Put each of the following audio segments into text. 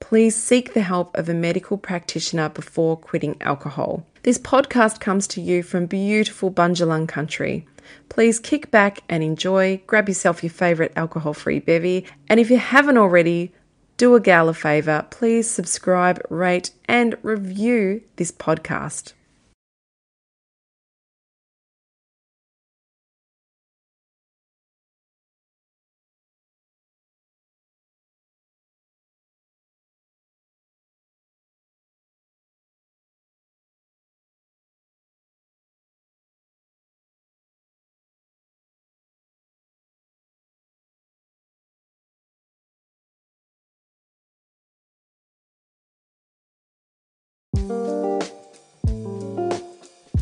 please seek the help of a medical practitioner before quitting alcohol. This podcast comes to you from beautiful Bundjalung country. Please kick back and enjoy, grab yourself your favourite alcohol free bevy, and if you haven't already, do a gal a favour, please subscribe, rate, and review this podcast.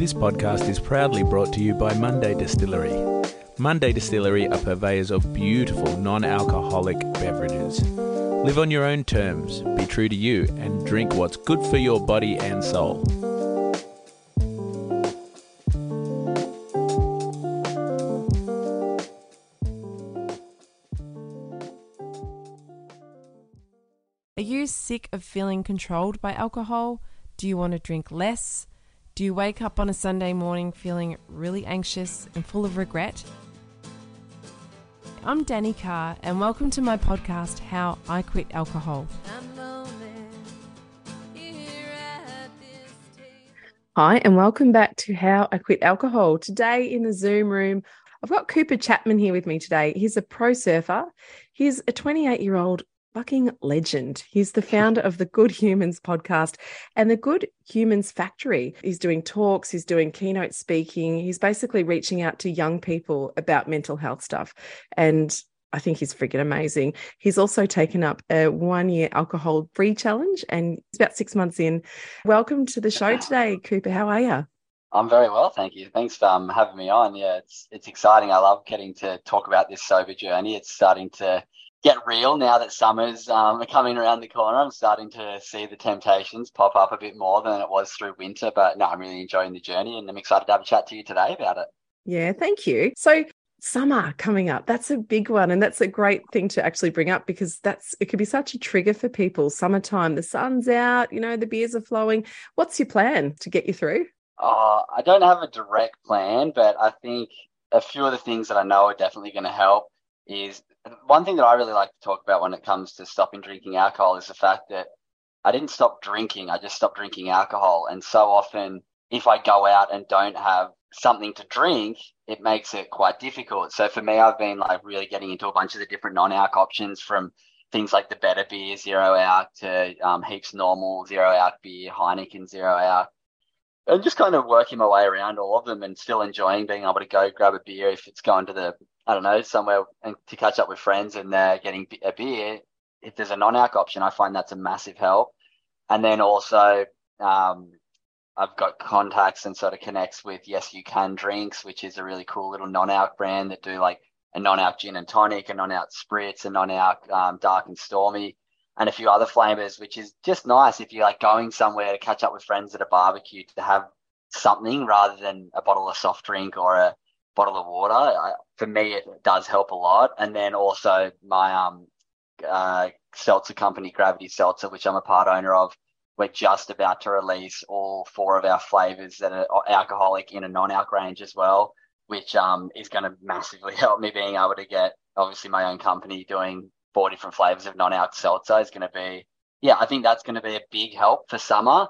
This podcast is proudly brought to you by Monday Distillery. Monday Distillery are purveyors of beautiful non alcoholic beverages. Live on your own terms, be true to you, and drink what's good for your body and soul. Are you sick of feeling controlled by alcohol? Do you want to drink less? Do you wake up on a Sunday morning feeling really anxious and full of regret? I'm Danni Carr, and welcome to my podcast, How I Quit Alcohol. Hi, and welcome back to How I Quit Alcohol. Today in the Zoom room, I've got Cooper Chapman here with me today. He's a pro surfer. He's a 28 year old fucking legend. He's the founder of the Good Humans podcast and the Good Humans Factory. He's doing talks, he's doing keynote speaking. He's basically reaching out to young people about mental health stuff. And I think he's freaking amazing. He's also taken up a one year alcohol free challenge and he's about six months in. Welcome to the show today, Cooper. How are you? I'm very well, thank you. Thanks for um, having me on. Yeah, it's it's exciting. I love getting to talk about this sober journey. It's starting to get real now that summer's um, coming around the corner. I'm starting to see the temptations pop up a bit more than it was through winter. But no, I'm really enjoying the journey and I'm excited to have a chat to you today about it. Yeah, thank you. So, summer coming up, that's a big one. And that's a great thing to actually bring up because that's it could be such a trigger for people. Summertime, the sun's out, you know, the beers are flowing. What's your plan to get you through? Oh, I don't have a direct plan, but I think a few of the things that I know are definitely going to help is one thing that I really like to talk about when it comes to stopping drinking alcohol is the fact that I didn't stop drinking. I just stopped drinking alcohol. And so often, if I go out and don't have something to drink, it makes it quite difficult. So for me, I've been like really getting into a bunch of the different non-alc options from things like the better beer, zero out, to um, heaps normal, zero out beer, Heineken, zero out. And just kind of working my way around all of them and still enjoying being able to go grab a beer if it's going to the, I don't know, somewhere and to catch up with friends and they're getting a beer. If there's a non-alc option, I find that's a massive help. And then also, um, I've got contacts and sort of connects with Yes You Can Drinks, which is a really cool little non-alc brand that do like a non-alc gin and tonic, a non-alc spritz, a non-alc um, dark and stormy, and a few other flavors, which is just nice if you're like going somewhere to catch up with friends at a barbecue to have something rather than a bottle of soft drink or a bottle of water. I, for me, it does help a lot. And then also my um uh, seltzer company, Gravity Seltzer, which I'm a part owner of we're just about to release all four of our flavors that are alcoholic in a non-alc range as well, which um, is going to massively help me being able to get obviously my own company doing four different flavors of non-alc seltzer is going to be, yeah, I think that's going to be a big help for summer.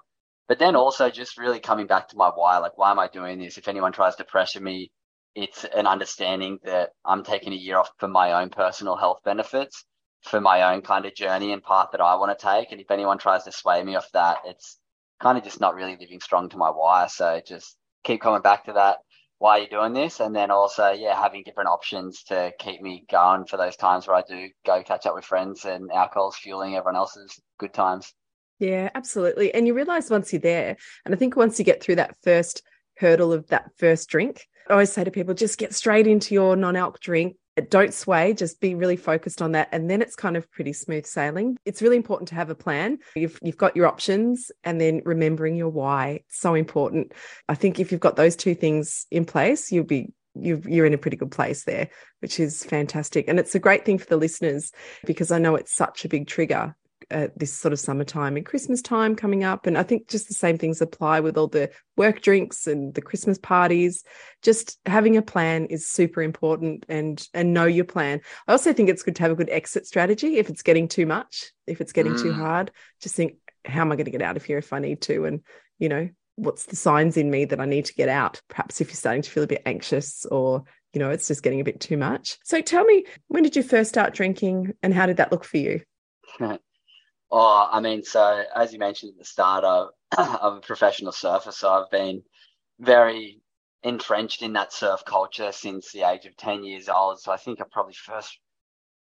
But then also just really coming back to my why, like why am I doing this? If anyone tries to pressure me, it's an understanding that I'm taking a year off for my own personal health benefits for my own kind of journey and path that I want to take. And if anyone tries to sway me off that, it's kind of just not really living strong to my why. So just keep coming back to that. Why are you doing this? And then also, yeah, having different options to keep me going for those times where I do go catch up with friends and alcohol's fueling everyone else's good times. Yeah, absolutely. And you realize once you're there, and I think once you get through that first hurdle of that first drink, I always say to people, just get straight into your non alc drink, don't sway just be really focused on that. And then it's kind of pretty smooth sailing. It's really important to have a plan. You've, you've got your options and then remembering your why. So important. I think if you've got those two things in place you'll be you're in a pretty good place there which is fantastic. And it's a great thing for the listeners because i know it's such a big trigger at this sort of summertime and Christmas time coming up. And I think just the same things apply with all the work drinks and the Christmas parties. Just having a plan is super important and and know your plan. I also think it's good to have a good exit strategy if it's getting too much, if it's getting mm. too hard. Just think, how am I going to get out of here if I need to? And you know, what's the signs in me that I need to get out? Perhaps if you're starting to feel a bit anxious or you know, it's just getting a bit too much. So tell me, when did you first start drinking and how did that look for you? Oh, I mean, so as you mentioned at the start, of, I'm a professional surfer, so I've been very entrenched in that surf culture since the age of 10 years old. So I think I probably first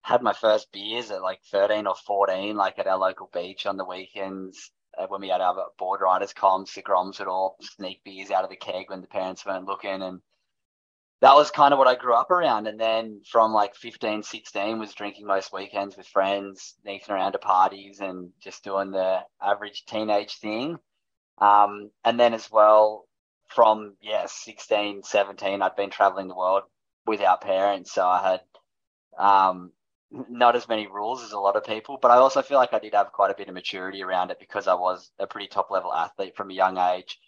had my first beers at like 13 or 14, like at our local beach on the weekends uh, when we had our board riders comps, the Groms would all sneak beers out of the keg when the parents weren't looking. And that was kind of what I grew up around. And then from like 15, 16 was drinking most weekends with friends, sneaking around to parties and just doing the average teenage thing. Um, and then as well from, yeah, 16, 17, I'd been traveling the world without parents. So I had, um, not as many rules as a lot of people, but I also feel like I did have quite a bit of maturity around it because I was a pretty top level athlete from a young age.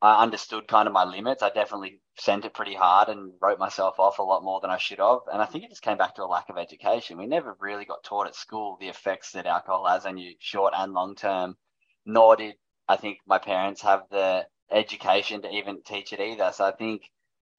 I understood kind of my limits. I definitely sent it pretty hard and wrote myself off a lot more than I should have. And I think it just came back to a lack of education. We never really got taught at school the effects that alcohol has on you, short and long term. Nor did I think my parents have the education to even teach it either. So I think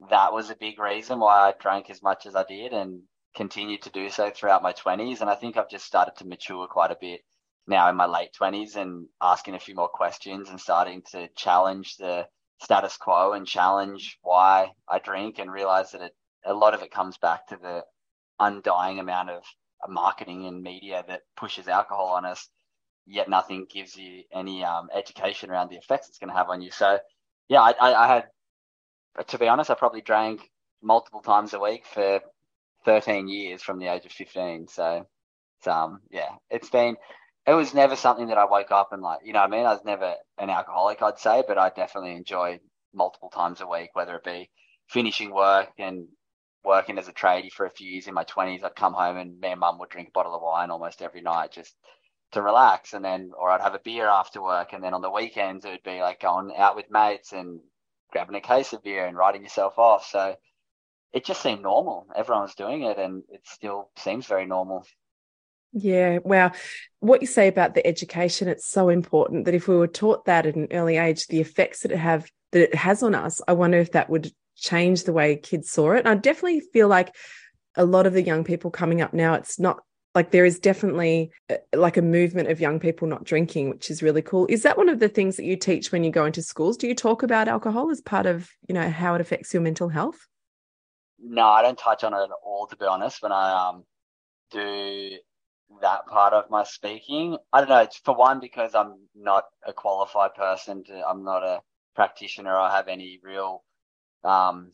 that was a big reason why I drank as much as I did and continued to do so throughout my 20s. And I think I've just started to mature quite a bit now in my late 20s and asking a few more questions and starting to challenge the status quo and challenge why I drink and realize that it, a lot of it comes back to the undying amount of marketing and media that pushes alcohol on us, yet nothing gives you any um, education around the effects it's going to have on you. So, yeah, I, I, I had, to be honest, I probably drank multiple times a week for 13 years from the age of 15. So, it's, um, yeah, it's been it was never something that I woke up and like, you know what I mean? I was never an alcoholic, I'd say, but I definitely enjoy multiple times a week, whether it be finishing work and working as a tradie for a few years in my 20s. I'd come home and me and mum would drink a bottle of wine almost every night just to relax. And then, or I'd have a beer after work. And then on the weekends, it would be like going out with mates and grabbing a case of beer and writing yourself off. So it just seemed normal. Everyone was doing it and it still seems very normal. Yeah, wow. What you say about the education, it's so important that if we were taught that at an early age, the effects that it have that it has on us, I wonder if that would change the way kids saw it. And I definitely feel like a lot of the young people coming up now, it's not like there is definitely uh, like a movement of young people not drinking which is really cool is that one of the things that you teach when you go into schools do you talk about alcohol as part of you know how it affects your mental health no i don't touch on it at all to be honest when i um do that part of my speaking i don't know it's for one because i'm not a qualified person to, i'm not a practitioner I have any real um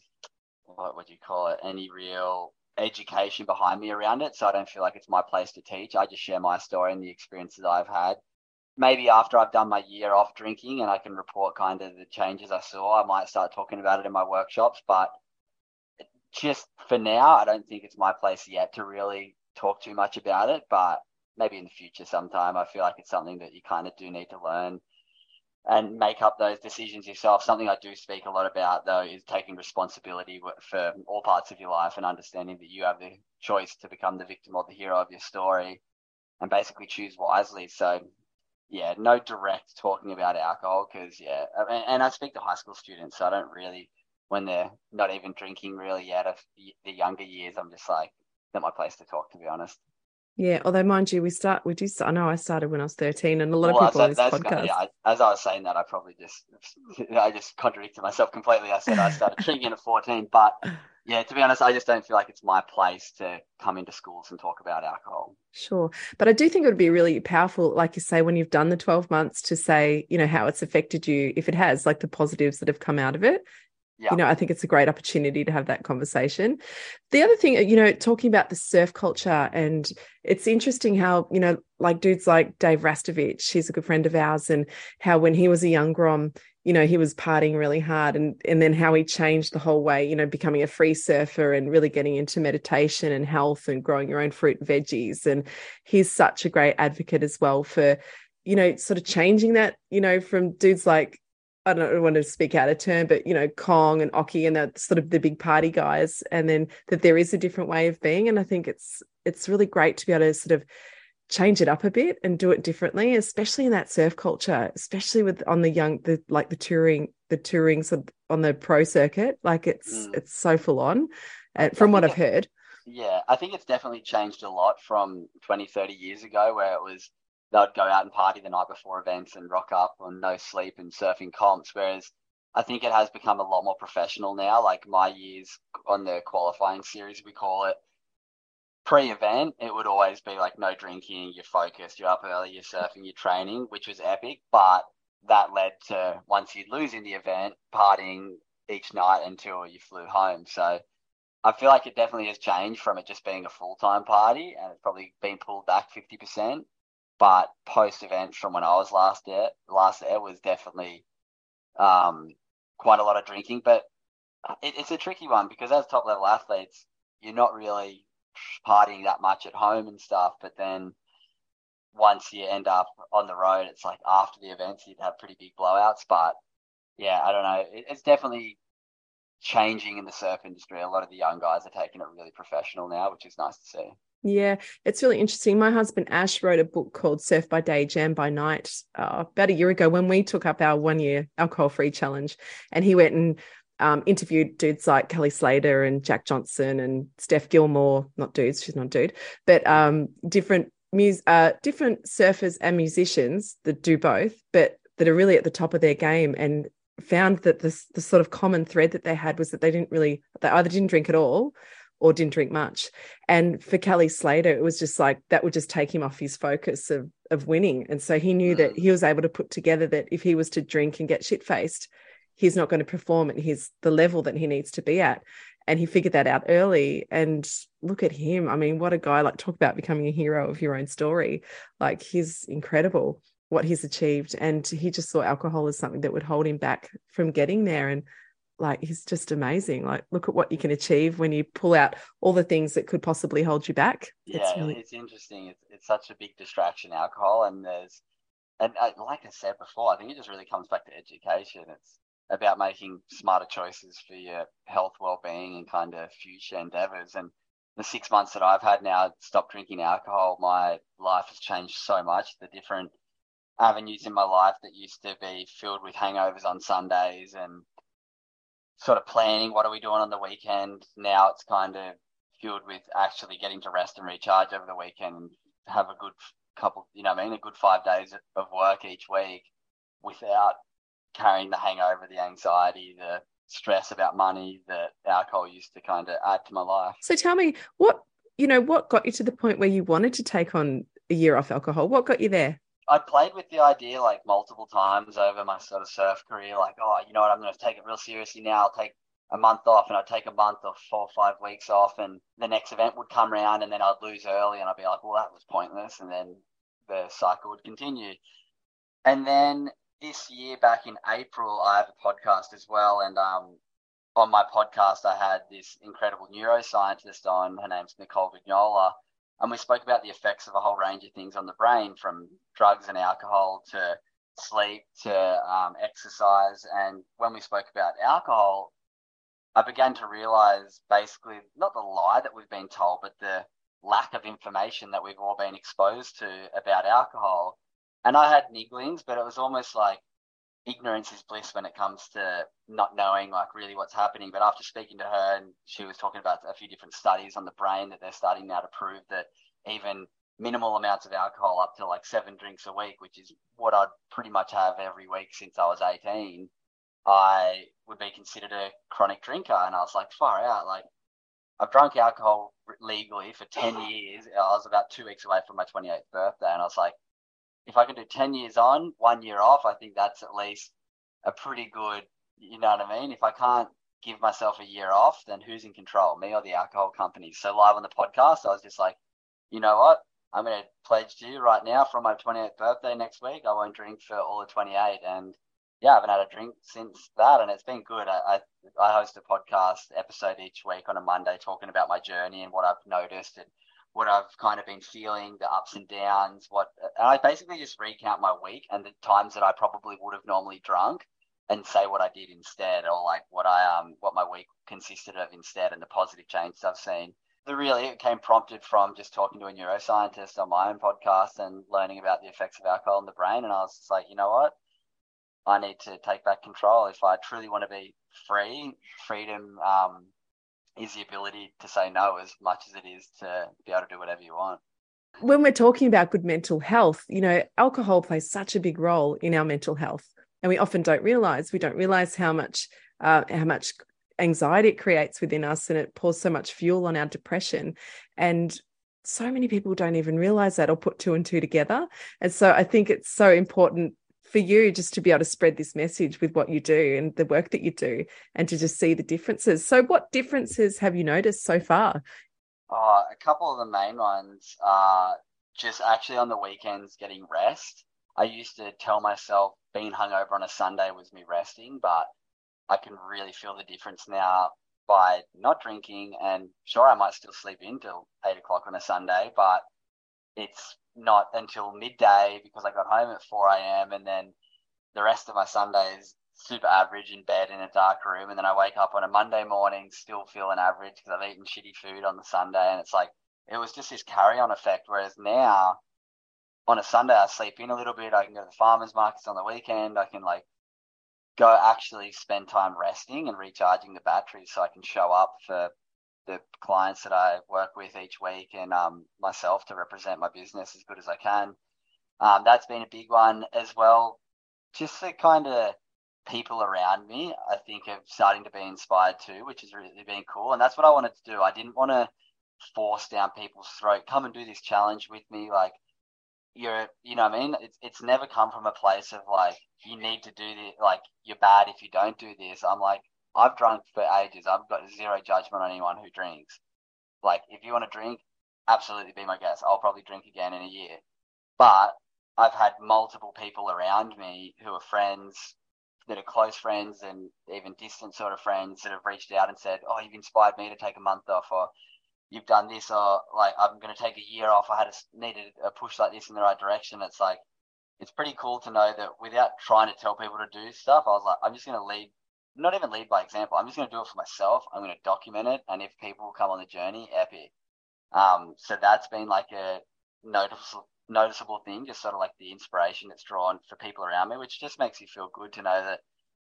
what would you call it any real education behind me around it. So I don't feel like it's my place to teach. I just share my story and the experiences I've had. Maybe after I've done my year off drinking and I can report kind of the changes I saw, I might start talking about it in my workshops. But just for now, I don't think it's my place yet to really talk too much about it. But maybe in the future sometime, I feel like it's something that you kind of do need to learn and make up those decisions yourself. Something I do speak a lot about, though, is taking responsibility for all parts of your life and understanding that you have the choice to become the victim or the hero of your story and basically choose wisely. So, yeah, no direct talking about alcohol because, yeah, and I speak to high school students, so I don't really, when they're not even drinking really yet, of the younger years, I'm just like, not my place to talk, to be honest. Yeah, although mind you, we start we do. I know I started when I was thirteen, and a lot well, of people on this podcast. Yeah, as I was saying that, I probably just I just contradicted myself completely. I said I started drinking at fourteen, but yeah, to be honest, I just don't feel like it's my place to come into schools and talk about alcohol. Sure, but I do think it would be really powerful, like you say, when you've done the twelve months, to say you know how it's affected you, if it has, like the positives that have come out of it, yeah. you know i think it's a great opportunity to have that conversation the other thing you know talking about the surf culture and it's interesting how you know like dudes like dave rastovich he's a good friend of ours and how when he was a young grom you know he was partying really hard and and then how he changed the whole way you know becoming a free surfer and really getting into meditation and health and growing your own fruit and veggies and he's such a great advocate as well for you know sort of changing that you know from dudes like I don't want to speak out of turn, but you know, Kong and Occy and that sort of the big party guys, and then that there is a different way of being. And I think it's it's really great to be able to sort of change it up a bit and do it differently, especially in that surf culture, especially with on the young the like the touring, the touring sort on the pro circuit. Like it's mm. it's so full on. Uh, from what I've heard. Yeah, I think it's definitely changed a lot from 20, 30 years ago where it was they'd go out and party the night before events and rock up on no sleep and surfing comps. Whereas I think it has become a lot more professional now. Like my years on the qualifying series, we call it pre-event, it would always be like no drinking, you're focused, you're up early, you're surfing, you're training, which was epic. But that led to once you lose in the event, partying each night until you flew home. So I feel like it definitely has changed from it just being a full time party and it's probably been pulled back 50%. But post event from when I was last there, last there was definitely um, quite a lot of drinking. But it, it's a tricky one because as top level athletes, you're not really partying that much at home and stuff. But then once you end up on the road, it's like after the events, you'd have pretty big blowouts. But yeah, I don't know. It, it's definitely changing in the surf industry. A lot of the young guys are taking it really professional now, which is nice to see. Yeah, it's really interesting. My husband Ash wrote a book called Surf by Day, Jam by Night uh, about a year ago when we took up our one year alcohol free challenge. And he went and um, interviewed dudes like Kelly Slater and Jack Johnson and Steph Gilmore, not dudes, she's not a dude, but um, different mus- uh, different surfers and musicians that do both, but that are really at the top of their game and found that this the sort of common thread that they had was that they didn't really they either didn't drink at all or didn't drink much. And for Kelly Slater, it was just like that would just take him off his focus of of winning. And so he knew that mm. he was able to put together that if he was to drink and get shit faced, he's not going to perform at his the level that he needs to be at. And he figured that out early. And look at him. I mean, what a guy, like talk about becoming a hero of your own story. Like he's incredible what he's achieved. And he just saw alcohol as something that would hold him back from getting there. And like he's just amazing. Like look at what you can achieve when you pull out all the things that could possibly hold you back. Yeah it's, really... it's interesting. It's, it's such a big distraction alcohol and there's and uh, like i said before i think it just really comes back to education. It's about making smarter choices for your health well-being and kind of future endeavors. And the six months that I've had now, stopped drinking alcohol, my life has changed so much. The different avenues in my life that used to be filled with hangovers on Sundays and sort of planning what are we doing on the weekend. Now it's kind of fueled with actually getting to rest and recharge over the weekend and have a good couple, you know, I mean, a good five days of work each week without carrying the hangover, the anxiety, the stress about money that alcohol used to kind of add to my life. So tell me, what you know, what got you to the point where you wanted to take on a year off alcohol? What got you there? I played with the idea like multiple times over my sort of surf career, like, oh, you know what, I'm going to take it real seriously now. I'll take a month off and I'd take a month or four or five weeks off and the next event would come around and then I'd lose early and I'd be like, well, that was pointless. And then the cycle would continue. And then this year, back in April, I have a podcast as well. And um, on my podcast, I had this incredible neuroscientist on. Her name's Nicole Vignola. And we spoke about the effects of a whole range of things on the brain from drugs and alcohol to sleep to um, exercise. And when we spoke about alcohol, I began to realize basically not the lie that we've been told, but the lack of information that we've all been exposed to about alcohol. And I had nigglings, but it was almost like ignorance is bliss when it comes to not knowing like really what's happening. But after speaking to her and she was talking about a few different studies on the brain that they're starting now to prove that even minimal amounts of alcohol up to like seven drinks a week, which is what I'd pretty much have every week since I was 18, I would be considered a chronic drinker. And I was like, far out. Like, I've drunk alcohol legally for 10 years. I was about two weeks away from my 28th birthday. And I was like, if I can do 10 years on, one year off, I think that's at least a pretty good, you know what I mean? If I can't give myself a year off, then who's in control, me or the alcohol company? So, live on the podcast, I was just like, you know what? I'm going to pledge to you right now from my 28th birthday next week, I won't drink for all of 28. And yeah, I haven't had a drink since that, and it's been good. I, I, I host a podcast episode each week on a Monday talking about my journey and what I've noticed and what I've kind of been feeling, the ups and downs. What and I basically just recount my week and the times that I probably would have normally drunk, and say what I did instead, or like what I um what my week consisted of instead, and the positive changes I've seen. The really it came prompted from just talking to a neuroscientist on my own podcast and learning about the effects of alcohol on the brain, and I was just like, you know what I need to take back control. If I truly want to be free, freedom um, is the ability to say no as much as it is to be able to do whatever you want. When we're talking about good mental health, you know, alcohol plays such a big role in our mental health, and we often don't realize. We don't realize how much uh, how much anxiety it creates within us, and it pours so much fuel on our depression. And so many people don't even realize that or put two and two together. And so I think it's so important for you just to be able to spread this message with what you do and the work that you do and to just see the differences. So, what differences have you noticed so far? Uh, a couple of the main ones are just actually on the weekends getting rest. I used to tell myself being hungover on a Sunday was me resting, but I can really feel the difference now by not drinking. And sure, I might still sleep in till eight o'clock on a Sunday, but it's not until midday because I got home at 4 a.m. and then the rest of my Sunday is super average in bed in a dark room. And then I wake up on a Monday morning still feeling average because I've eaten shitty food on the Sunday. And it's like, it was just this carry on effect. Whereas now on a Sunday, I sleep in a little bit. I can go to the farmer's markets on the weekend. I can like go actually spend time resting and recharging the batteries so I can show up for the clients that I work with each week and um, myself to represent my business as good as I can. Um, that's been a big one as well. Just the kind of people around me, I think, are starting to be inspired too, which has really been cool. And that's what I wanted to do. I didn't want to force down people's throat, come and do this challenge with me. Like, you're, you know what I mean? It's, it's never come from a place of like, you need to do this, like, you're bad if you don't do this. I'm like, I've drunk for ages. I've got zero judgment on anyone who drinks. Like, if you want to drink, absolutely be my guest. I'll probably drink again in a year. But I've had multiple people around me who are friends that are close friends and even distant sort of friends that have reached out and said, "Oh, you've inspired me to take a month off," or "You've done this," or like, "I'm going to take a year off. I had a, needed a push like this in the right direction." It's like it's pretty cool to know that without trying to tell people to do stuff, I was like, I'm just going to lead not even lead by example. I'm just going to do it for myself. I'm going to document it, and if people come on the journey, epic. Um, so that's been like a noticeable noticeable thing, just sort of like the inspiration it's drawn for people around me, which just makes you feel good to know that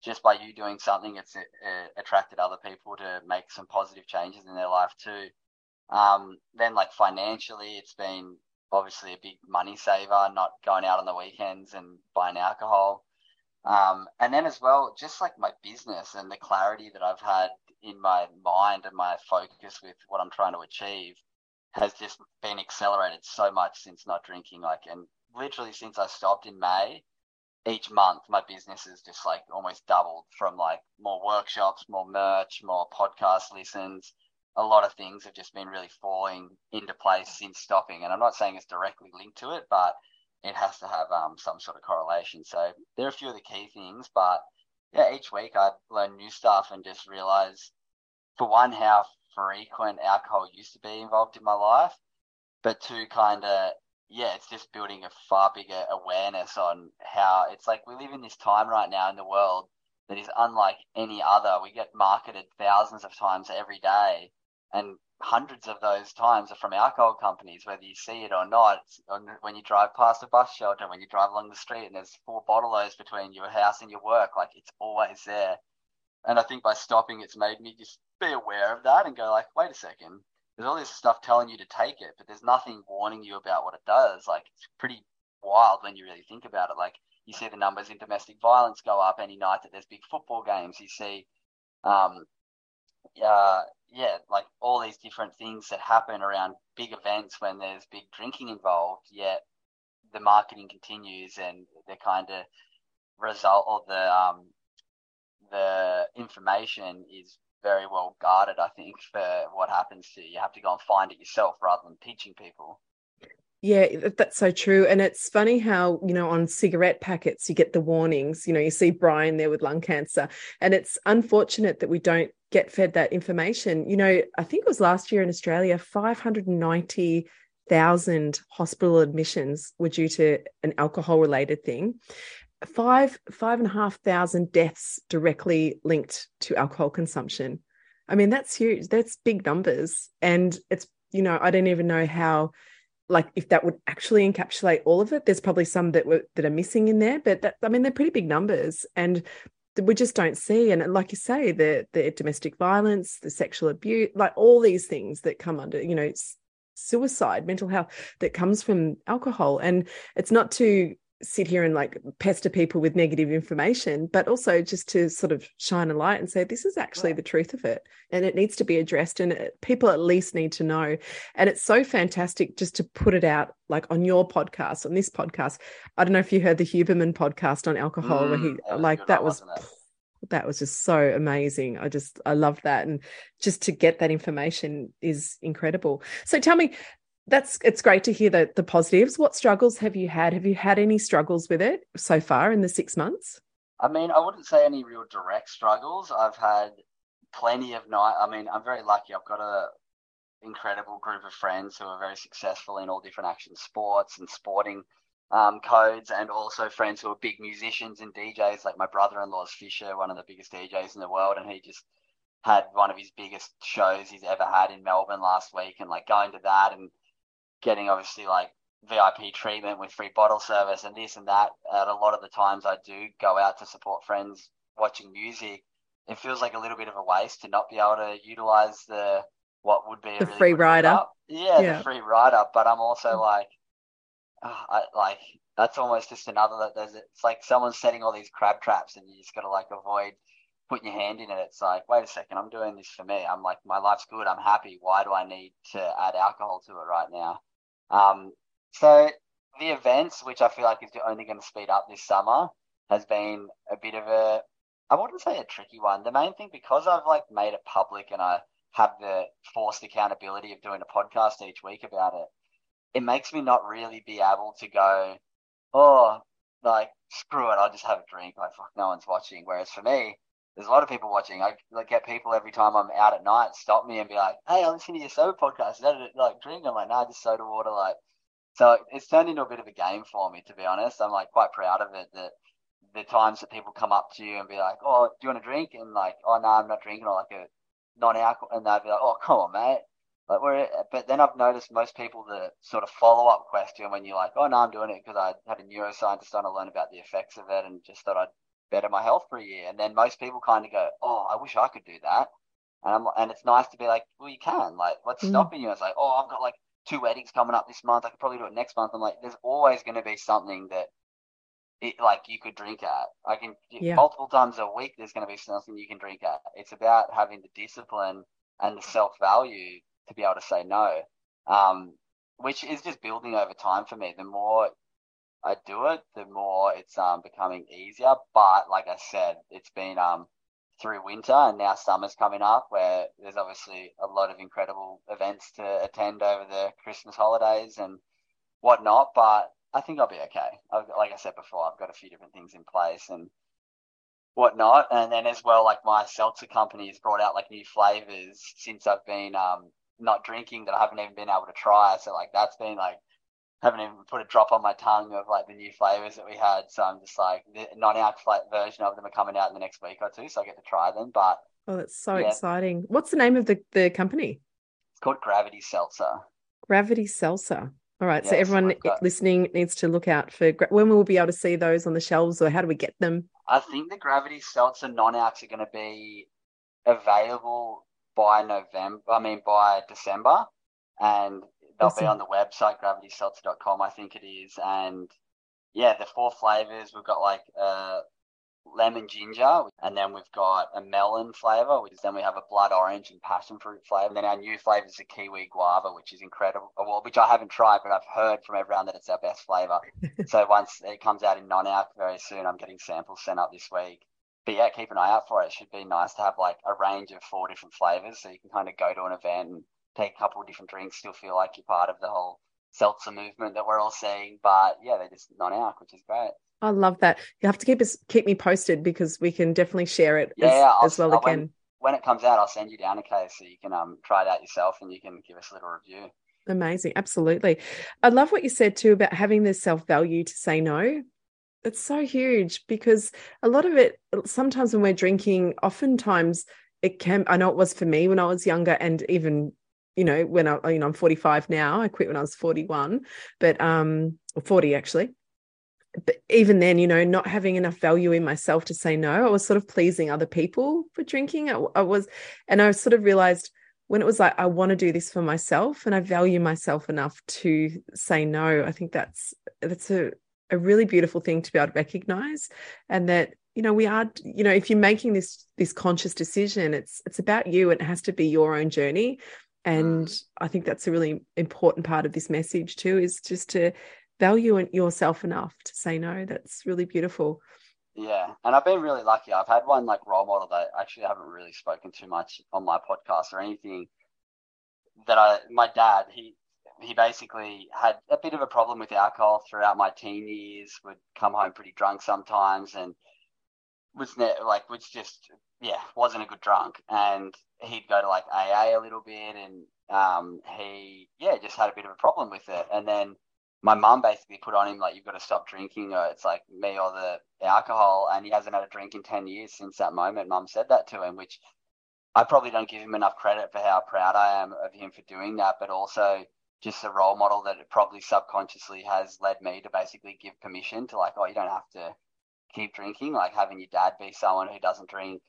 just by you doing something, it's uh, attracted other people to make some positive changes in their life too. Um, then like financially, it's been obviously a big money saver, not going out on the weekends and buying alcohol. Um, and then as well, just like my business and the clarity that I've had in my mind and my focus with what I'm trying to achieve has just been accelerated so much since not drinking. Like, and literally since I stopped in May, each month my business is just like almost doubled from like more workshops, more merch, more podcast listens. A lot of things have just been really falling into place since stopping. And I'm not saying it's directly linked to it, but it has to have um, some sort of correlation. So there are a few of the key things, but yeah, each week I learn new stuff and just realize, for one, how frequent alcohol used to be involved in my life, but two, kind of, yeah, it's just building a far bigger awareness on how it's like we live in this time right now in the world that is unlike any other. We get marketed thousands of times every day, and hundreds of those times are from alcohol companies, whether you see it or not. when you drive past a bus shelter, when you drive along the street, and there's four bottle-os between your house and your work, like it's always there. And I think by stopping, it's made me just be aware of that and go like, wait a second, there's all this stuff telling you to take it, but there's nothing warning you about what it does. Like it's pretty wild when you really think about it. Like you see the numbers in domestic violence go up any night that there's big football games. You see, um, uh, yeah, like all these different things that happen around big events when there's big drinking involved. Yet the marketing continues, and the kind of result or the um, the information is very well guarded, I think, for what happens to you. You have to go and find it yourself rather than teaching people. Yeah, that's so true. And it's funny how, you know, on cigarette packets, you get the warnings. You know, you see Brian there with lung cancer. And it's unfortunate that we don't get fed that information. You know, I think it was last year in Australia, 590,000 hospital admissions were due to an alcohol related thing five five and a half thousand deaths directly linked to alcohol consumption i mean that's huge that's big numbers and it's you know i don't even know how like if that would actually encapsulate all of it there's probably some that were that are missing in there but that, i mean they're pretty big numbers and we just don't see and like you say the the domestic violence the sexual abuse like all these things that come under you know suicide mental health that comes from alcohol. And it's not to sit here and like pester people with negative information, but also just to sort of shine a light and say, this is actually the truth of it. And it needs to be addressed. And it, people at least need to know. And it's so fantastic just to put it out like on your podcast, on this podcast. I don't know if you heard the Huberman podcast on alcohol, mm, where he, that like, that was. That was just so amazing. I just, I love that. And just to get that information is incredible. So tell me, that's it's great to hear the the positives. What struggles have you had? Have you had any struggles with it so far in the six months? I mean, I wouldn't say any real direct struggles. I've had plenty of night. I mean, I'm very lucky. I've got a incredible group of friends who are very successful in all different action sports and sporting um, codes, and also friends who are big musicians and DJs. Like my brother-in-law's Fisher, one of the biggest DJs in the world, and he just had one of his biggest shows he's ever had in Melbourne last week, and like going to that and getting obviously like VIP treatment with free bottle service and this and that. And a lot of the times I do go out to support friends watching music. It feels like a little bit of a waste to not be able to utilize the what would be the really free rider. Yeah, yeah, the free rider. But I'm also mm. like, oh, I, like that's almost just another. that There's it's like someone's setting all these crab traps, and you just got to like avoid putting your hand in it. It's like, wait a second, I'm doing this for me. I'm like, my life's good. I'm happy. Why do I need to add alcohol to it right now? Um, so the events, which I feel like is only going to speed up this summer, has been a bit of a, I wouldn't say a tricky one. The main thing, because I've like made it public and I have the forced accountability of doing a podcast each week about it, it makes me not really be able to go, oh, like screw it, I'll just have a drink. Like fuck, no one's watching. Whereas for me, there's a lot of people watching. I like, get people every time I'm out at night stop me and be like, "Hey, I listen to your soda podcast. Is that like drink?" I'm like, "Nah, just soda water." Like, so it's turned into a bit of a game for me, to be honest. I'm like quite proud of it. That the times that people come up to you and be like, "Oh, do you want a drink?" and like, "Oh, no, I'm not drinking," or like a non-alcohol, and they'd be like, "Oh, come on, mate." Like where, but then I've noticed most people the sort of follow up question when you're like, oh no, I'm doing it because I had a neuroscientist on to learn about the effects of it and just thought I'd better my health for a year. And then most people kind of go, oh, I wish I could do that. And I'm, and it's nice to be like, well, you can. Like, what's mm. stopping you? It's like, oh, I've got like two weddings coming up this month. I could probably do it next month. I'm like, there's always going to be something that it, like you could drink at. I can yeah. multiple times a week. There's going to be something you can drink at. It's about having the discipline and the self value to be able to say no, um, which is just building over time for me. The more I do it, the more it's um, becoming easier. But like I said, it's been um, through winter and now summer's coming up where there's obviously a lot of incredible events to attend over the Christmas holidays and whatnot. But I think I'll be okay. I've, like I said before, I've got a few different things in place and whatnot. And then as well, like my seltzer company has brought out like new flavors since I've been um, not drinking that I haven't even been able to try. So like that's been like haven't even put a drop on my tongue of like the new flavors that we had. So I'm just like the non-alc version of them are coming out in the next week or two, so I get to try them. But oh, that's so yeah. exciting! What's the name of the the company? It's called Gravity Seltzer. Gravity Seltzer. All right, so everyone listening needs to look out for when we will be able to see those on the shelves, or how do we get them? I think the Gravity Seltzer non-alcs are going to be available by November. I mean by December, and they'll awesome. be on the website gravityseltzer.com, I think it is, and yeah, the four flavors we've got like uh, lemon ginger, and then we've got a melon flavor, which then we have a blood orange and passion fruit flavor. And then our new flavor is a kiwi guava, which is incredible. Well, which I haven't tried, but I've heard from everyone that it's our best flavor. so once it comes out in non-alc very soon, I'm getting samples sent up this week. But yeah, keep an eye out for it. It should be nice to have like a range of four different flavors, so you can kind of go to an event and take a couple of different drinks, still feel like you're part of the whole seltzer movement that we're all seeing. But yeah, they're just non-alc, which is great. I love that. You have to keep us keep me posted because we can definitely share it yeah, as, as well again. When, when, it comes out, I'll send you down a case so you can um try it out yourself and you can give us a little review. Amazing, absolutely. I love what you said too about having this self value to say no. It's so huge because a lot of it, sometimes when we're drinking, oftentimes it can. I know it was for me when I was younger, and even you know when I you know I'm 45 now. I quit when I was 41, but um, or 40 actually but even then, you know, not having enough value in myself to say no, I was sort of pleasing other people for drinking. I, I was, and I sort of realized when it was like, I want to do this for myself and I value myself enough to say no. I think that's, that's a, a really beautiful thing to be able to recognize and that you know we are you know if you're making this this conscious decision it's it's about you and it has to be your own journey and i think that's a really important part of this message too is just to value yourself enough to say no. That's really beautiful. Yeah, and I've been really lucky. I've had one like role model that actually I haven't really spoken too much on my podcast or anything. That I, my dad, he he basically had a bit of a problem with alcohol throughout my teen years. Would come home pretty drunk sometimes, and was ne- like was just yeah wasn't a good drunk. And he'd go to like AA a little bit, and um, he yeah just had a bit of a problem with it. And then my mum basically put on him like you've got to stop drinking or it's like me or the alcohol and he hasn't had a drink in 10 years since that moment mum said that to him which i probably don't give him enough credit for how proud i am of him for doing that but also just a role model that it probably subconsciously has led me to basically give permission to like oh you don't have to keep drinking like having your dad be someone who doesn't drink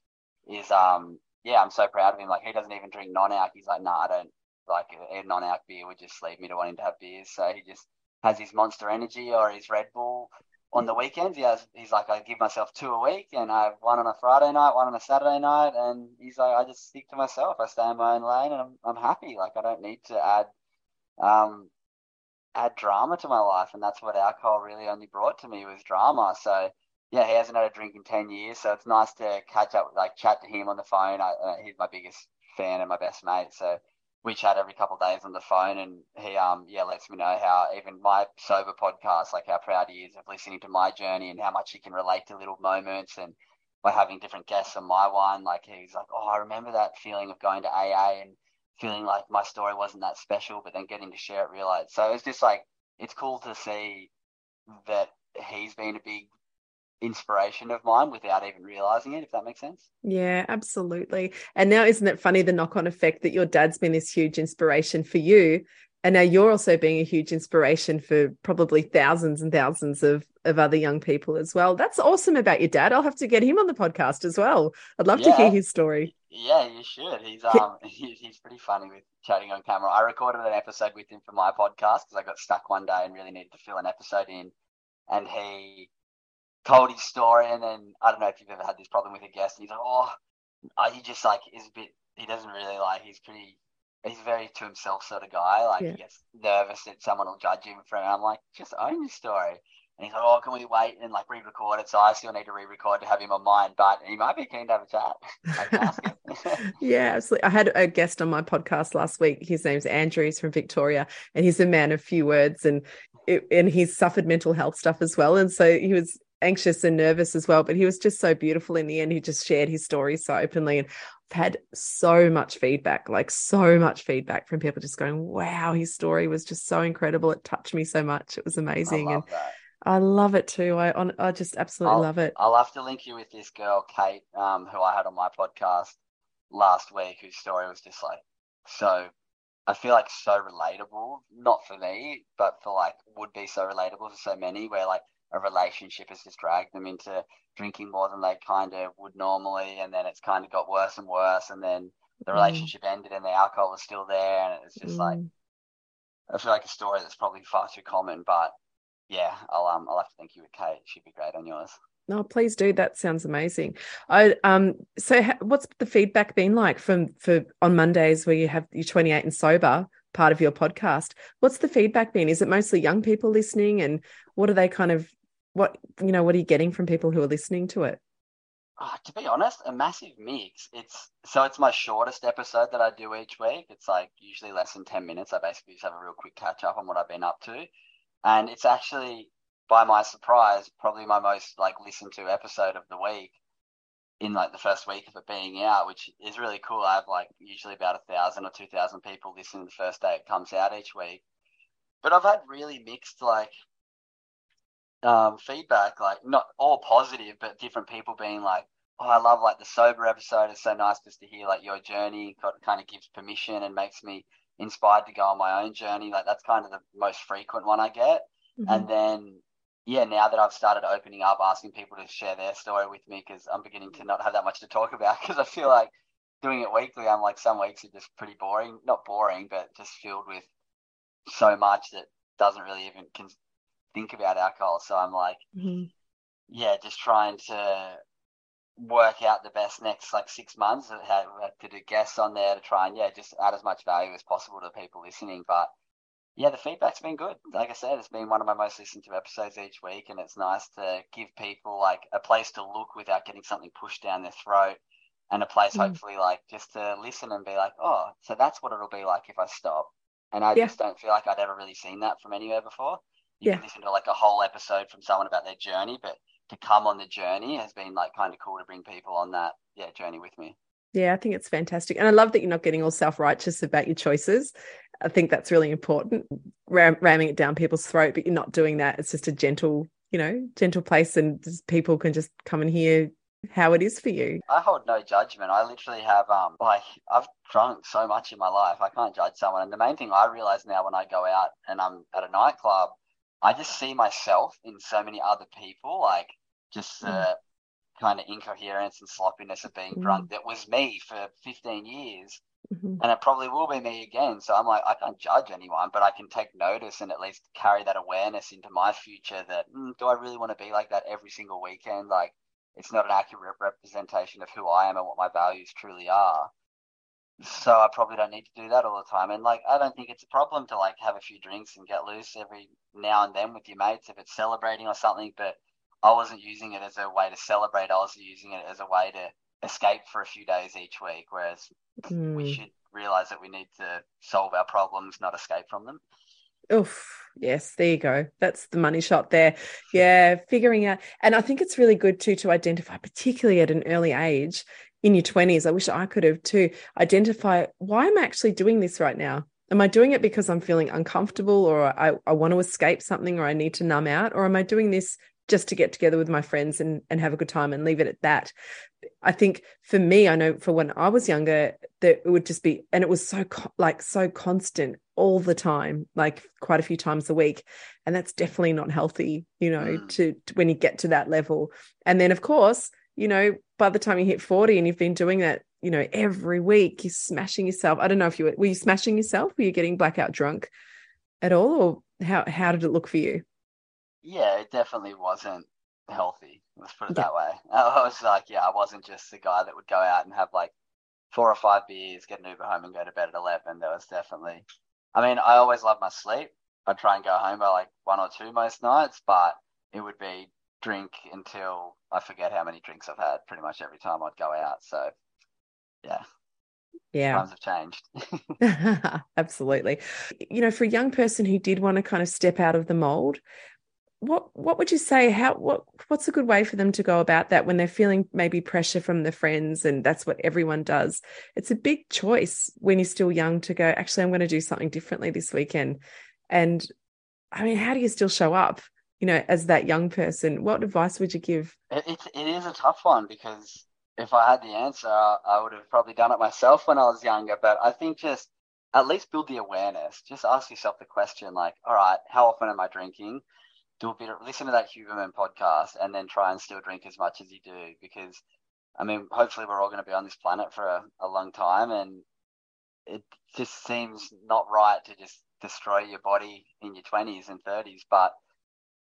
is um yeah i'm so proud of him like he doesn't even drink non-alc he's like nah i don't like a non-alc beer would just leave me to wanting to have beers so he just has his Monster Energy or his Red Bull on the weekends. He has, he's like, I give myself two a week, and I have one on a Friday night, one on a Saturday night, and he's like, I just stick to myself. I stay in my own lane, and I'm I'm happy. Like I don't need to add, um, add drama to my life, and that's what alcohol really only brought to me was drama. So. Yeah, he hasn't had a drink in ten years, so it's nice to catch up, like chat to him on the phone. I, uh, he's my biggest fan and my best mate, so we chat every couple of days on the phone and he um yeah lets me know how even my sober podcast like how proud he is of listening to my journey and how much he can relate to little moments and by having different guests on my one like he's like oh I remember that feeling of going to AA and feeling like my story wasn't that special but then getting to share it realize so it's just like it's cool to see that he's been a big inspiration of mine without even realizing it, if that makes sense. Yeah, absolutely. And now, isn't it funny the knock on effect that your dad's been this huge inspiration for you? And now you're also being a huge inspiration for probably thousands and thousands of, of other young people as well. That's awesome about your dad. I'll have to get him on the podcast as well. I'd love yeah. to hear his story. Yeah, you should. He's um he's, he's pretty funny with chatting on camera. I recorded an episode with him for my podcast because I got stuck one day and really needed to fill an episode in, and he told his story. And then I don't know if you've ever had this problem with a guest. And he's like, oh, uh, he just like is a bit. He doesn't really like. He's pretty. He's very to himself sort of guy. Like yeah. he gets nervous that someone will judge him for it. I'm like, just own your story. And he's like, oh, can we wait and like re-record it? So I still need to re-record to have him on mine, but he might be keen to have a chat. yeah, absolutely. I had a guest on my podcast last week. His name's Andrew. He's from Victoria, and he's a man of few words, and it, and he's suffered mental health stuff as well. And so he was anxious and nervous as well, but he was just so beautiful in the end. He just shared his story so openly. And I've had so much feedback, like so much feedback from people just going, wow, his story was just so incredible. It touched me so much. It was amazing. and that. I love it too. I on, I just absolutely I'll, love it. I'll have to link you with this girl, Kate, um, who I had on my podcast last week, whose story was just like so. I feel like so relatable, not for me, but for like would be so relatable for so many. Where like a relationship has just dragged them into drinking more than they kind of would normally, and then it's kind of got worse and worse, and then the mm. relationship mm. ended and the alcohol was still there, and it's just mm. like I feel like a story that's probably far too common, but yeah, I'll um I'll have to thank you with Kate. She'd be great on yours. No, please do. That sounds amazing. I um. So, ha- what's the feedback been like from for on Mondays where you have your twenty eight and sober part of your podcast? What's the feedback been? Is it mostly young people listening, and what are they kind of what you know? What are you getting from people who are listening to it? Uh, to be honest, a massive mix. It's so it's my shortest episode that I do each week. It's like usually less than ten minutes. I basically just have a real quick catch up on what I've been up to and it's actually by my surprise probably my most like listened to episode of the week in like the first week of it being out, which is really cool. I have like usually about a thousand or two thousand people listening the first day it comes out each week. But I've had really mixed like um, feedback, like not all positive, but different people being like, "Oh, I love like the sober episode. It's so nice just to hear like your journey. Kind of gives permission and makes me inspired to go on my own journey. Like that's kind of the most frequent one I get. Mm-hmm. And then, yeah, now that I've started opening up, asking people to share their story with me because I'm beginning to not have that much to talk about because I feel like doing it weekly, I'm like some weeks are just pretty boring. Not boring, but just filled with so much that doesn't really even think about alcohol. So I'm like, mm-hmm. yeah, just trying to work out the best next like six months. I had, to do guests on there to try and yeah, just add as much value as possible to people listening. But yeah, the feedback's been good. Like I said, it's been one of my most listened to episodes each week, and it's nice to give people like a place to look without getting something pushed down their throat, and a place mm. hopefully like just to listen and be like, oh, so that's what it'll be like if I stop. And I yeah. just don't feel like I'd ever really seen that from anywhere before. You yeah. can listen to like a whole episode from someone about their journey, but to come on the journey has been like kind of cool to bring people on that yeah journey with me. Yeah, I think it's fantastic. And I love that you're not getting all self righteous about your choices. I think that's really important, ram- ramming it down people's throat, but you're not doing that. It's just a gentle, you know, gentle place, and people can just come and hear how it is for you. I hold no judgment. I literally have, um, like, I've drunk so much in my life. I can't judge someone. And the main thing I realize now when I go out and I'm at a nightclub, I just see myself in so many other people. Like, just the mm. kind of incoherence and sloppiness of being mm. drunk that was me for 15 years. Mm-hmm. And it probably will be me again. So I'm like, I can't judge anyone, but I can take notice and at least carry that awareness into my future that mm, do I really want to be like that every single weekend? Like, it's not an accurate representation of who I am and what my values truly are. So I probably don't need to do that all the time. And like, I don't think it's a problem to like have a few drinks and get loose every now and then with your mates if it's celebrating or something. But I wasn't using it as a way to celebrate. I was using it as a way to escape for a few days each week. Whereas mm. we hmm. should realize that we need to solve our problems, not escape from them. Oof. Yes, there you go. That's the money shot there. Yeah, figuring out. And I think it's really good too to identify, particularly at an early age in your 20s. I wish I could have too. Identify why am I actually doing this right now? Am I doing it because I'm feeling uncomfortable or I, I want to escape something or I need to numb out? Or am I doing this just to get together with my friends and, and have a good time and leave it at that. I think for me, I know for when I was younger, that it would just be, and it was so like so constant all the time, like quite a few times a week. And that's definitely not healthy, you know, mm. to, to when you get to that level. And then, of course, you know, by the time you hit 40 and you've been doing that, you know, every week, you're smashing yourself. I don't know if you were, were you smashing yourself? Were you getting blackout drunk at all? Or how, how did it look for you? Yeah, it definitely wasn't healthy. Let's put it yeah. that way. I was like, yeah, I wasn't just the guy that would go out and have like four or five beers, get an Uber home, and go to bed at eleven. There was definitely. I mean, I always love my sleep. I'd try and go home by like one or two most nights, but it would be drink until I forget how many drinks I've had pretty much every time I'd go out. So, yeah. Yeah. Times have changed. Absolutely. You know, for a young person who did want to kind of step out of the mold, what what would you say how what what's a good way for them to go about that when they're feeling maybe pressure from their friends and that's what everyone does it's a big choice when you're still young to go actually i'm going to do something differently this weekend and i mean how do you still show up you know as that young person what advice would you give? It, it, it is a tough one because if i had the answer i would have probably done it myself when i was younger but i think just at least build the awareness. Just ask yourself the question like all right how often am i drinking? Do a bit of listen to that Huberman podcast and then try and still drink as much as you do because I mean hopefully we're all going to be on this planet for a, a long time and it just seems not right to just destroy your body in your 20s and 30s but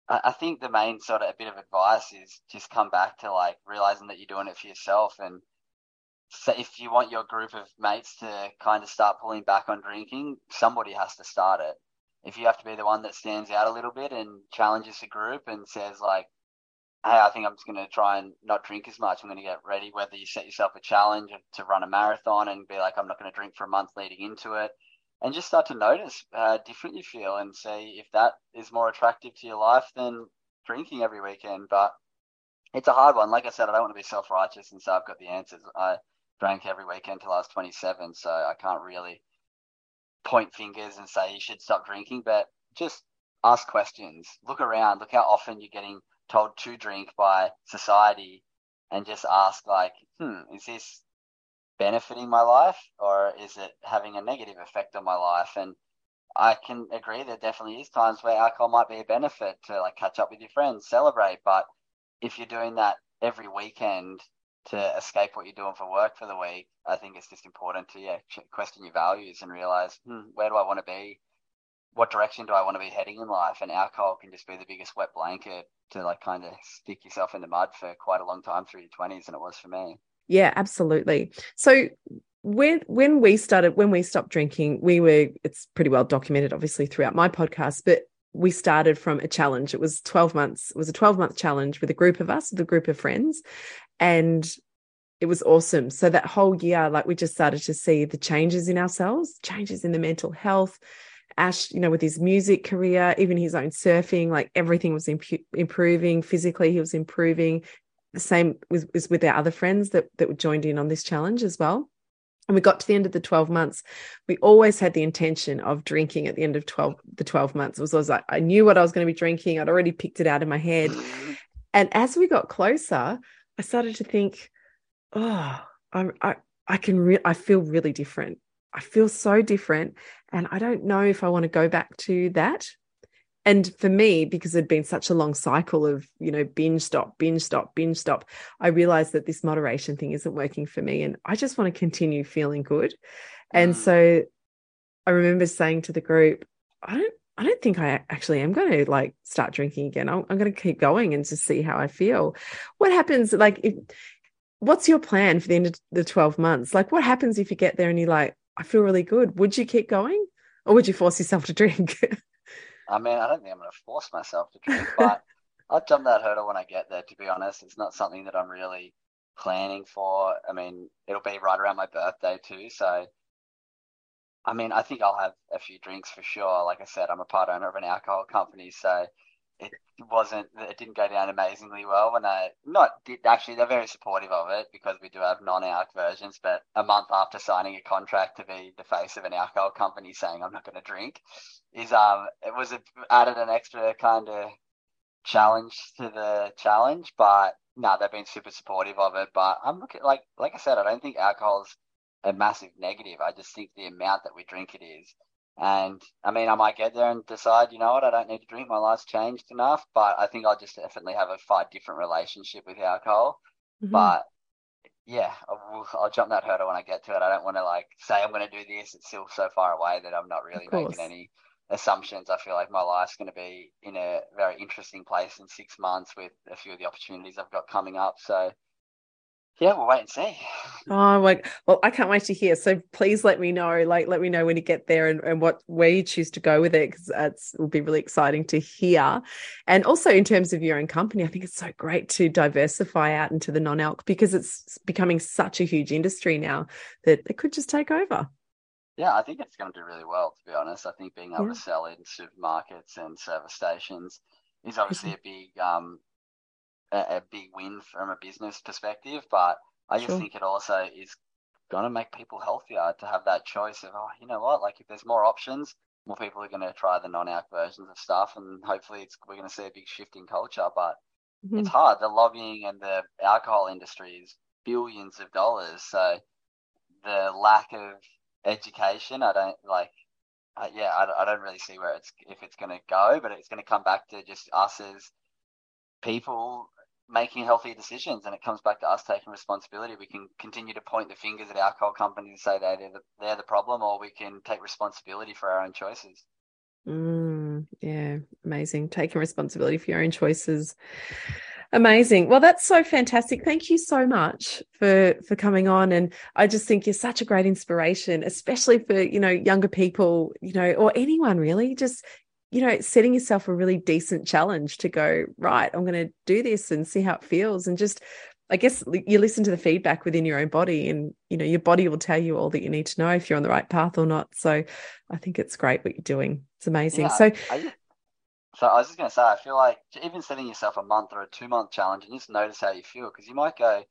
I, think the main sort of a bit of advice is just come back to like realizing that you're doing it for yourself and so if you want your group of mates to kind of start pulling back on drinking somebody has to start it if you have to be the one that stands out a little bit and challenges the group and says like, hey, I think I'm just going to try and not drink as much. I'm going to get ready. Whether you set yourself a challenge to run a marathon and be like, I'm not going to drink for a month leading into it, and just start to notice how different you feel and see if that is more attractive to your life than drinking every weekend. But it's a hard one. Like I said, I don't want to be self righteous and say I've got the answers. I drank every weekend till I was 27, so I can't really point fingers and say you should stop drinking, but just ask questions. Look around. Look how often you're getting told to drink by society, and just ask like, hmm, is this benefiting my life or is it having a negative effect on my life? And I can agree there definitely is times where alcohol might be a benefit to like catch up with your friends, celebrate. But if you're doing that every weekend to escape what you're doing for work for the week, I think it's just important to yeah question your values and realize hmm, where do I want to be, what direction do I want to be heading in life, and alcohol can just be the biggest wet blanket to like kind of stick yourself in the mud for quite a long time through your twenties, and it was for me. Yeah, absolutely. So when when we started when we stopped drinking, we were it's pretty well documented, obviously throughout my podcast, but we started from a challenge. It was 12 months. It was a 12 month challenge with a group of us, with a group of friends and it was awesome. So that whole year, like we just started to see the changes in ourselves, changes in the mental health. Ash, you know, with his music career, even his own surfing, like everything was imp- improving physically. He was improving. The same was, was with our other friends that that were joined in on this challenge as well. And we got to the end of the 12 months. We always had the intention of drinking at the end of 12 the 12 months. It was always like I knew what I was going to be drinking. I'd already picked it out in my head. Mm. And as we got closer, I started to think, oh, I'm, I, I can, re- I feel really different. I feel so different. And I don't know if I want to go back to that. And for me, because it'd been such a long cycle of, you know, binge stop, binge stop, binge stop, I realized that this moderation thing isn't working for me. And I just want to continue feeling good. And mm. so I remember saying to the group, I don't I don't think I actually am going to like start drinking again. I'm, I'm going to keep going and just see how I feel. What happens? Like, if, what's your plan for the end of the 12 months? Like, what happens if you get there and you're like, I feel really good? Would you keep going or would you force yourself to drink? I mean, I don't think I'm going to force myself to drink, but I'll jump that hurdle when I get there, to be honest. It's not something that I'm really planning for. I mean, it'll be right around my birthday too. So I mean, I think I'll have a few drinks for sure. Like I said, I'm a part owner of an alcohol company, so it wasn't it didn't go down amazingly well when I not did actually they're very supportive of it because we do have non-alc versions. But a month after signing a contract to be the face of an alcohol company saying I'm not going to drink is um it was a, added an extra kind of challenge to the challenge, but no, they've been super supportive of it. But I'm looking like like I said, I don't think alcohol's a massive negative. I just think the amount that we drink it is. And I mean, I might get there and decide, you know what, I don't need to drink. My life's changed enough, but I think I'll just definitely have a far different relationship with alcohol. Mm-hmm. But yeah, I'll, I'll, jump that hurdle when I get to it. I don't want to like say I'm going to do this. It's still so far away that I'm not really making any assumptions. I feel like my life's going to be in a very interesting place in six months with a few of the opportunities I've got coming up. So yeah, we'll wait and see. Oh, like, well, I can't wait to hear. So please let me know, like, let me know when you get there and, and what where you choose to go with it, because it will be really exciting to hear. And also in terms of your own company, I think it's so great to diversify out into the non-alc because it's becoming such a huge industry now that it could just take over. Yeah, I think it's going to do really well. To be honest, I think being able yeah. to sell in supermarkets and service stations is obviously a big um, a, a big win from a business perspective, but I just sure. think it also is going to make people healthier to have that choice of, oh, you know what, like if there's more options, more people are going to try the non-alc versions of stuff, and hopefully it's we're going to see a big shift in culture. But mm-hmm. it's hard. The lobbying and the alcohol industry is billions of dollars, so the lack of education, I don't like. Uh, yeah, I, I don't really see where it's if it's going to go, but it's going to come back to just us as people making healthy decisions and it comes back to us taking responsibility. We can continue to point the fingers at alcohol companies and say they're the, they're the problem, or we can take responsibility for our own choices. Mm, yeah, amazing. Taking responsibility for your own choices. Amazing. Well, that's so fantastic. Thank you so much for for coming on and I just think you're such a great inspiration, especially for, you know, younger people, you know, or anyone really. Just you know, setting yourself a really decent challenge to go, right, I'm going to do this and see how it feels. And just, I guess you listen to the feedback within your own body and, you know, your body will tell you all that you need to know if you're on the right path or not. So I think it's great what you're doing. It's amazing. Yeah, so, I, so I was just going to say, I feel like even setting yourself a month or a two month challenge and just notice how you feel because you might go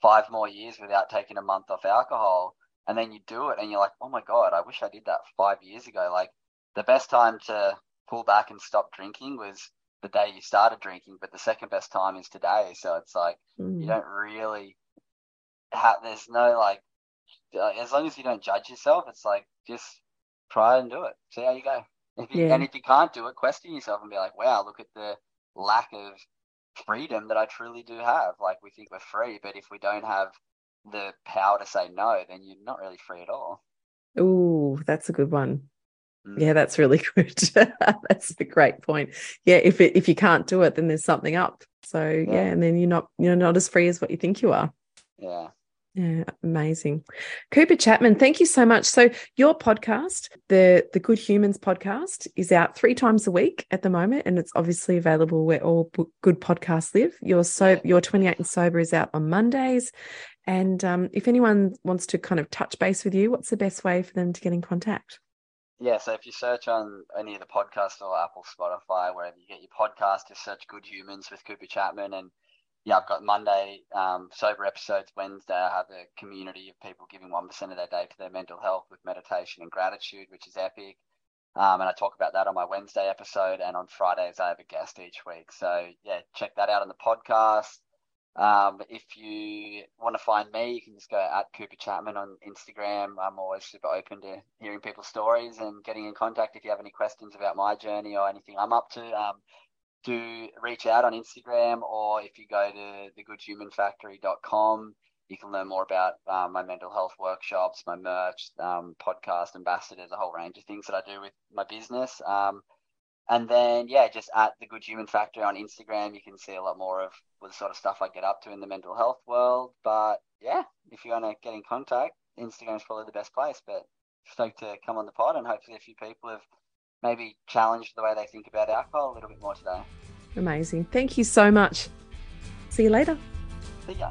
five more years without taking a month off alcohol and then you do it and you're like, oh my God, I wish I did that five years ago. Like the best time to pull back and stop drinking was the day you started drinking, but the second best time is today. So it's like mm. you don't really have. There's no like, as long as you don't judge yourself, it's like just try and do it. See how you go. If you, yeah. And if you can't do it, question yourself and be like, wow, look at the lack of freedom that I truly do have. Like we think we're free, but if we don't have the power to say no, then you're not really free at all. Oh, that's a good one. Yeah, that's really good. that's a great point. Yeah, if it, if you can't do it, then there's something up. So yeah. yeah, and then you're not you're not as free as what you think you are. Yeah. Yeah, amazing. Cooper Chapman, thank you so much. So your podcast, the the Good Humans podcast, is out three times a week at the moment, and it's obviously available where all good podcasts live. Your so your 28 and sober is out on Mondays, and um, if anyone wants to kind of touch base with you, what's the best way for them to get in contact? Yeah, so if you search on any of the podcasts or Apple, Spotify, wherever you get your podcast, just search Good Humans with Cooper Chapman. And yeah, I've got Monday um, sober episodes. Wednesday, I have a community of people giving 1% of their day to their mental health with meditation and gratitude, which is epic. Um, and I talk about that on my Wednesday episode. And on Fridays, I have a guest each week. So yeah, check that out on the podcast. Um, if you want to find me, you can just go at Cooper Chapman on Instagram. I'm always super open to hearing people's stories and getting in contact if you have any questions about my journey or anything I'm up to. Um, do reach out on Instagram or if you go to thegoodhumanfactory.com, you can learn more about um, my mental health workshops, my merch, um, podcast ambassadors, a whole range of things that I do with my business. Um, and then, yeah, just at the Good Human Factory on Instagram, you can see a lot more of the sort of stuff I get up to in the mental health world. But yeah, if you want to get in contact, Instagram is probably the best place. But stoked to come on the pod, and hopefully a few people have maybe challenged the way they think about alcohol a little bit more today. Amazing. Thank you so much. See you later. See ya.